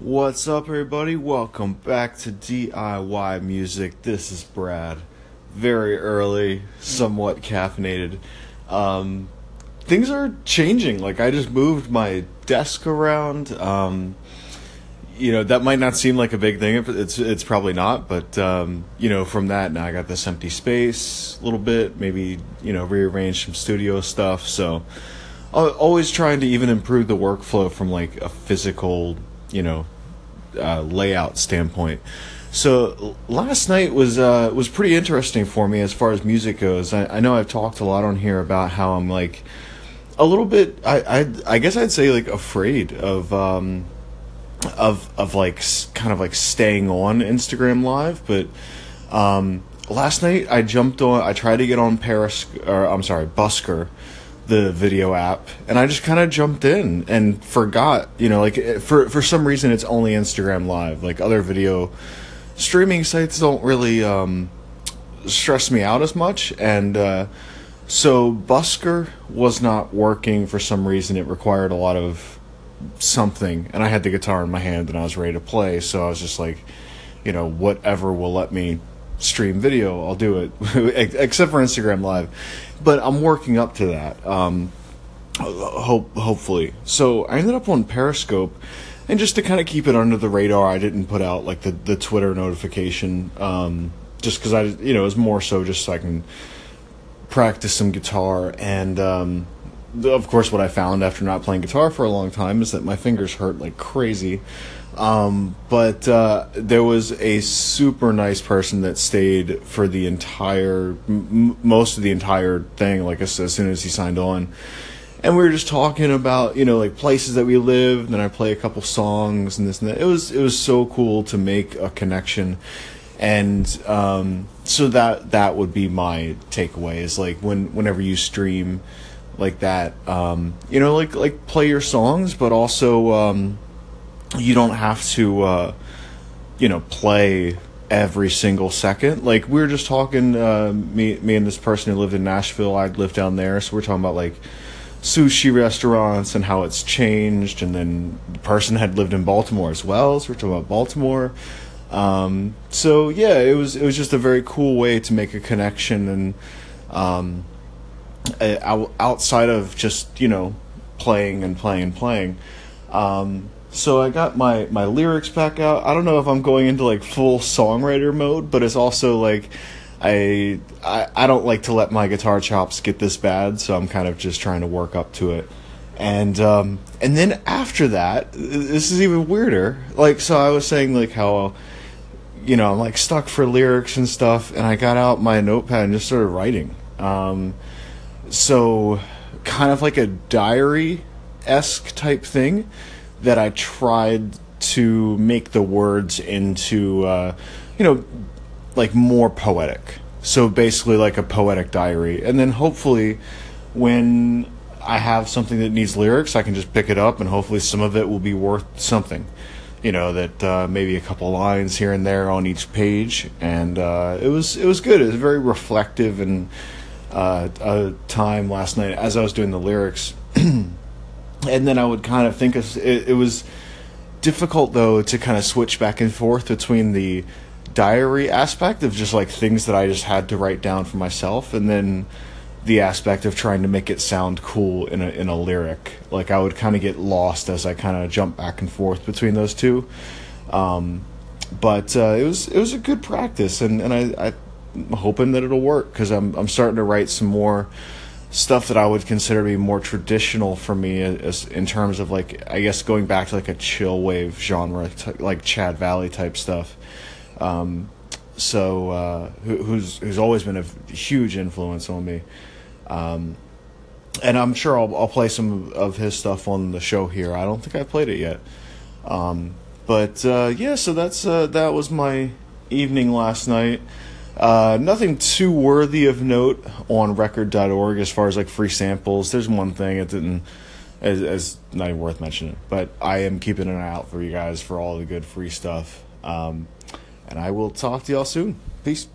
What's up, everybody? Welcome back to DIY Music. This is Brad. Very early, somewhat caffeinated. Um, things are changing. Like, I just moved my desk around. Um, you know, that might not seem like a big thing. It's it's probably not, but um, you know, from that now I got this empty space a little bit. Maybe you know, rearrange some studio stuff. So, always trying to even improve the workflow from like a physical you know uh, layout standpoint. So last night was uh, was pretty interesting for me as far as music goes. I, I know I've talked a lot on here about how I'm like a little bit. I I, I guess I'd say like afraid of um, of of like kind of like staying on Instagram Live, but um, last night I jumped on. I tried to get on Paris. Or I'm sorry, Busker the video app and I just kind of jumped in and forgot, you know, like eh, for for some reason it's only Instagram live. Like other video streaming sites don't really um, stress me out as much and uh, so Busker was not working for some reason. It required a lot of something and I had the guitar in my hand and I was ready to play, so I was just like, you know, whatever will let me stream video, I'll do it, except for Instagram Live. But I'm working up to that. Um, hope hopefully. So I ended up on Periscope, and just to kind of keep it under the radar, I didn't put out like the the Twitter notification, um, just because I you know it was more so just so I can practice some guitar and. Um, of course, what I found after not playing guitar for a long time is that my fingers hurt like crazy. Um, but uh, there was a super nice person that stayed for the entire, m- most of the entire thing. Like as, as soon as he signed on, and we were just talking about you know like places that we lived. And then I play a couple songs and this and that. It was it was so cool to make a connection, and um, so that that would be my takeaway. Is like when whenever you stream like that, um, you know, like like play your songs, but also. Um, you don't have to uh, you know play every single second. Like we were just talking uh, me me and this person who lived in Nashville. I lived down there so we're talking about like sushi restaurants and how it's changed. And then the person had lived in Baltimore as well so we're talking about Baltimore. Um, so yeah it was it was just a very cool way to make a connection. And um, outside of just you know playing and playing and playing um, so I got my my lyrics back out. I don't know if I'm going into like full songwriter mode, but it's also like I I I don't like to let my guitar chops get this bad, so I'm kind of just trying to work up to it. And um and then after that, this is even weirder. Like so I was saying like how you know, I'm like stuck for lyrics and stuff and I got out my notepad and just started writing. Um so kind of like a diary esque type thing that I tried to make the words into, uh, you know, like more poetic. So basically, like a poetic diary. And then hopefully, when I have something that needs lyrics, I can just pick it up, and hopefully, some of it will be worth something. You know that uh, maybe a couple lines here and there on each page, and uh, it was it was good. It was very reflective and uh, a time last night as I was doing the lyrics. and then I would kind of think of it, it was difficult though to kind of switch back and forth between the diary aspect of just like things that I just had to write down for myself and then the aspect of trying to make it sound cool in a in a lyric. Like I would kind of get lost as I kind of jump back and forth between those two. Um, but uh, it was it was a good practice, and and I, I'm hoping that it'll work because I'm I'm starting to write some more stuff that I would consider to be more traditional for me as, in terms of like I guess going back to like a chill wave genre t- like Chad Valley type stuff. Um, so uh, who, who's who's always been a huge influence on me. Um, and I'm sure I'll, I'll play some of his stuff on the show here. I don't think I've played it yet. Um, but uh, yeah, so that's uh, that was my evening last night. Uh, nothing too worthy of note on record.org as far as like free samples. There's one thing it didn't as, as not even worth mentioning, but I am keeping an eye out for you guys for all the good free stuff. Um, and I will talk to y'all soon. Peace.